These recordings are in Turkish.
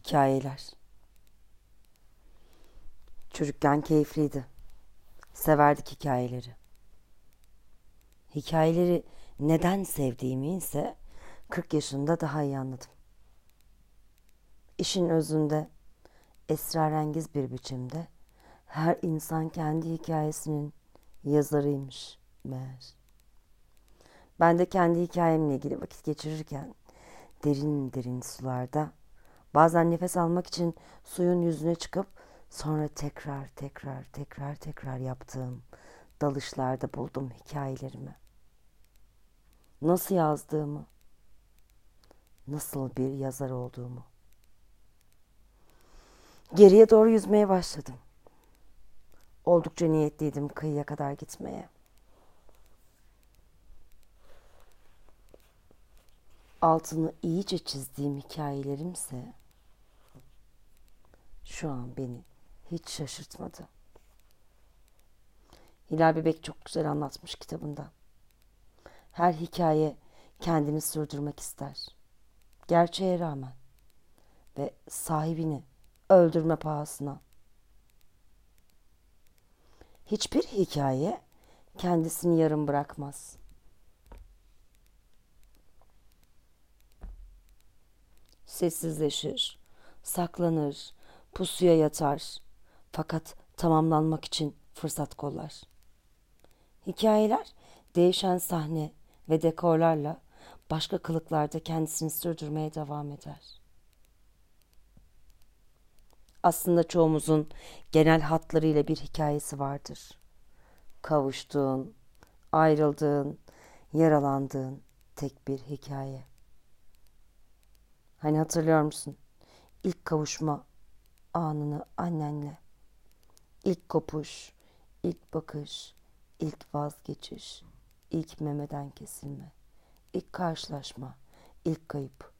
Hikayeler Çocukken keyifliydi. Severdik hikayeleri. Hikayeleri neden sevdiğimi ise 40 yaşında daha iyi anladım. İşin özünde esrarengiz bir biçimde her insan kendi hikayesinin yazarıymış meğer. Ben de kendi hikayemle ilgili vakit geçirirken derin derin sularda bazen nefes almak için suyun yüzüne çıkıp sonra tekrar tekrar tekrar tekrar yaptığım dalışlarda buldum hikayelerimi. Nasıl yazdığımı, nasıl bir yazar olduğumu. Geriye doğru yüzmeye başladım. Oldukça niyetliydim kıyıya kadar gitmeye. Altını iyice çizdiğim hikayelerimse şu an beni hiç şaşırtmadı. Hilal Bebek çok güzel anlatmış kitabında. Her hikaye kendini sürdürmek ister. Gerçeğe rağmen ve sahibini öldürme pahasına. Hiçbir hikaye kendisini yarım bırakmaz. Sessizleşir, saklanır, pusuya yatar. Fakat tamamlanmak için fırsat kollar. Hikayeler değişen sahne ve dekorlarla başka kılıklarda kendisini sürdürmeye devam eder. Aslında çoğumuzun genel hatlarıyla bir hikayesi vardır. Kavuştuğun, ayrıldığın, yaralandığın tek bir hikaye. Hani hatırlıyor musun? İlk kavuşma anını annenle. İlk kopuş, ilk bakış, ilk vazgeçiş, ilk memeden kesilme, ilk karşılaşma, ilk kayıp,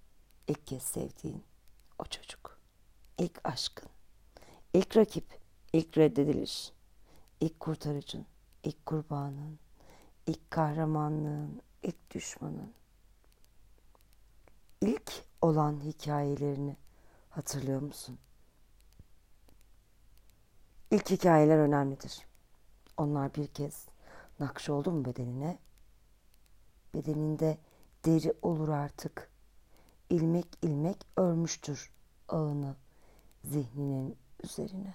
ilk kez sevdiğin o çocuk, ilk aşkın, ilk rakip, ilk reddediliş, ilk kurtarıcın, ilk kurbanın, ilk kahramanlığın, ilk düşmanın, ilk olan hikayelerini hatırlıyor musun? İlk hikayeler önemlidir. Onlar bir kez nakş oldu mu bedenine? Bedeninde deri olur artık. İlmek ilmek örmüştür ağını zihninin üzerine.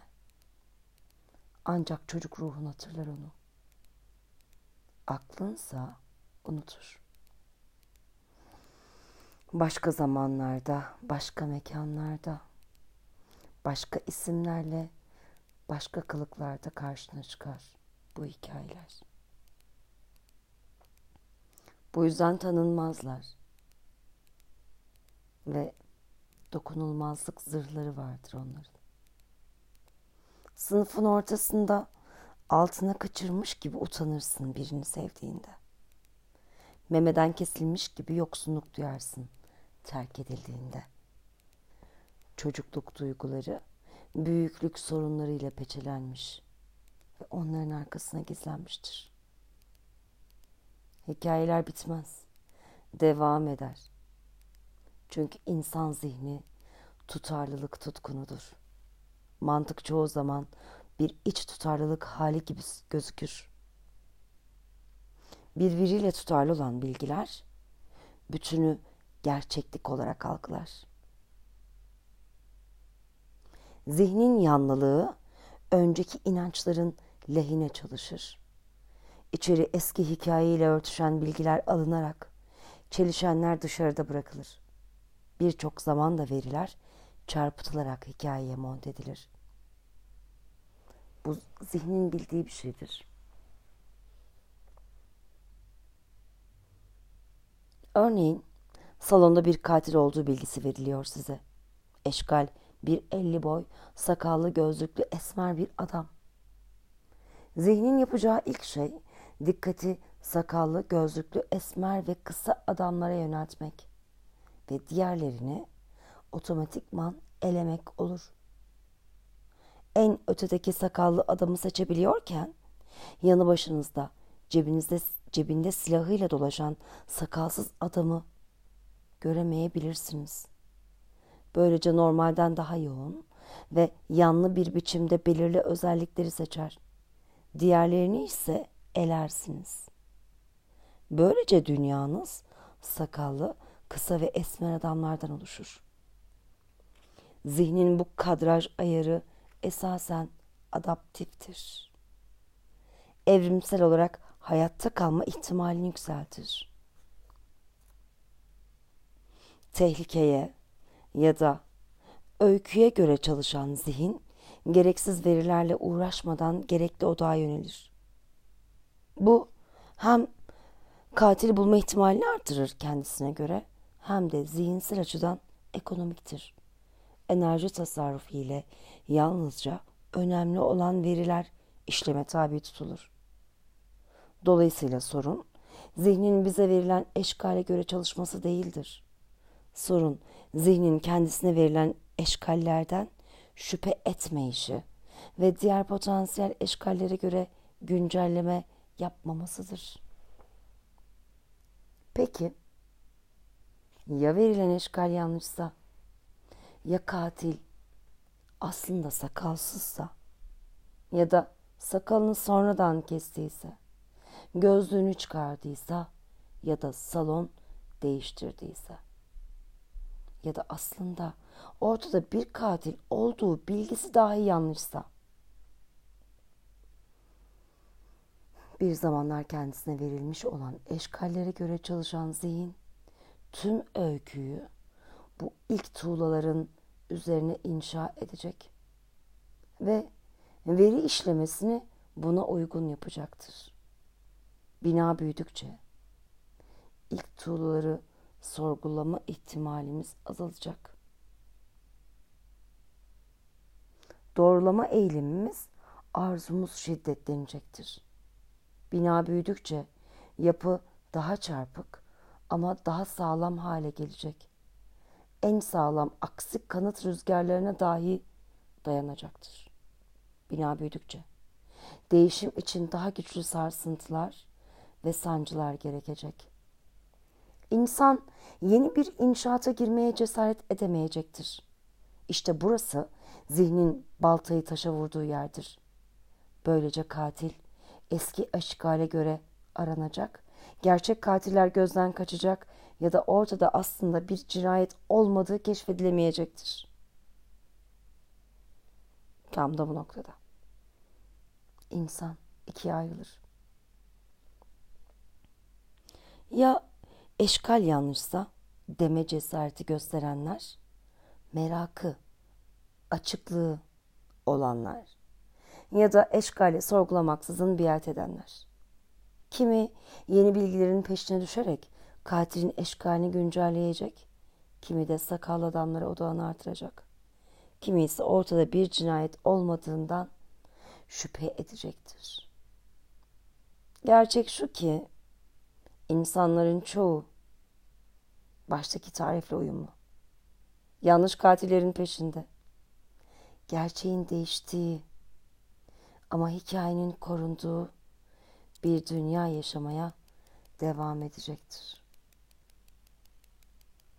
Ancak çocuk ruhun hatırlar onu. Aklınsa unutur. Başka zamanlarda, başka mekanlarda, başka isimlerle, başka kılıklarda karşına çıkar bu hikayeler. Bu yüzden tanınmazlar. Ve dokunulmazlık zırhları vardır onların. Sınıfın ortasında altına kaçırmış gibi utanırsın birini sevdiğinde. Memeden kesilmiş gibi yoksunluk duyarsın terk edildiğinde. Çocukluk duyguları büyüklük sorunlarıyla peçelenmiş ve onların arkasına gizlenmiştir. Hikayeler bitmez, devam eder. Çünkü insan zihni tutarlılık tutkunudur. Mantık çoğu zaman bir iç tutarlılık hali gibi gözükür. Birbiriyle tutarlı olan bilgiler bütünü gerçeklik olarak algılar. Zihnin yanlılığı önceki inançların lehine çalışır. İçeri eski hikayeyle örtüşen bilgiler alınarak çelişenler dışarıda bırakılır. Birçok zaman da veriler çarpıtılarak hikayeye monte edilir. Bu zihnin bildiği bir şeydir. Örneğin salonda bir katil olduğu bilgisi veriliyor size. Eşkal bir elli boy, sakallı gözlüklü esmer bir adam. Zihnin yapacağı ilk şey dikkati sakallı, gözlüklü, esmer ve kısa adamlara yöneltmek ve diğerlerini otomatikman elemek olur. En ötedeki sakallı adamı seçebiliyorken yanı başınızda cebinizde cebinde silahıyla dolaşan sakalsız adamı göremeyebilirsiniz. Böylece normalden daha yoğun ve yanlı bir biçimde belirli özellikleri seçer. Diğerlerini ise elersiniz. Böylece dünyanız sakallı, kısa ve esmer adamlardan oluşur. Zihnin bu kadraj ayarı esasen adaptiftir. Evrimsel olarak hayatta kalma ihtimalini yükseltir. Tehlikeye ya da öyküye göre çalışan zihin gereksiz verilerle uğraşmadan gerekli odağa yönelir. Bu hem katil bulma ihtimalini artırır kendisine göre hem de zihinsel açıdan ekonomiktir. Enerji tasarrufu ile yalnızca önemli olan veriler işleme tabi tutulur. Dolayısıyla sorun zihnin bize verilen eşkale göre çalışması değildir. Sorun zihnin kendisine verilen eşkallerden şüphe etmeyişi ve diğer potansiyel eşkallere göre güncelleme yapmamasıdır. Peki ya verilen eşkal yanlışsa ya katil aslında sakalsızsa ya da sakalını sonradan kestiyse gözlüğünü çıkardıysa ya da salon değiştirdiyse ya da aslında ortada bir katil olduğu bilgisi dahi yanlışsa bir zamanlar kendisine verilmiş olan eşkallere göre çalışan zihin tüm öyküyü bu ilk tuğlaların üzerine inşa edecek ve veri işlemesini buna uygun yapacaktır. Bina büyüdükçe ilk tuğlaları sorgulama ihtimalimiz azalacak. Doğrulama eğilimimiz arzumuz şiddetlenecektir. Bina büyüdükçe yapı daha çarpık ama daha sağlam hale gelecek. En sağlam aksi kanıt rüzgarlarına dahi dayanacaktır. Bina büyüdükçe değişim için daha güçlü sarsıntılar ve sancılar gerekecek. İnsan yeni bir inşaata girmeye cesaret edemeyecektir. İşte burası zihnin baltayı taşa vurduğu yerdir. Böylece katil eski aşkale göre aranacak, gerçek katiller gözden kaçacak ya da ortada aslında bir cinayet olmadığı keşfedilemeyecektir. Tam da bu noktada. İnsan ikiye ayrılır. Ya eşkal yanlışsa deme cesareti gösterenler, merakı, açıklığı olanlar ya da eşkali sorgulamaksızın biat edenler. Kimi yeni bilgilerin peşine düşerek katilin eşkalini güncelleyecek, kimi de sakallı adamlara odağını artıracak. Kimi ise ortada bir cinayet olmadığından şüphe edecektir. Gerçek şu ki insanların çoğu baştaki tarifle uyumlu. Yanlış katillerin peşinde. Gerçeğin değiştiği ama hikayenin korunduğu bir dünya yaşamaya devam edecektir.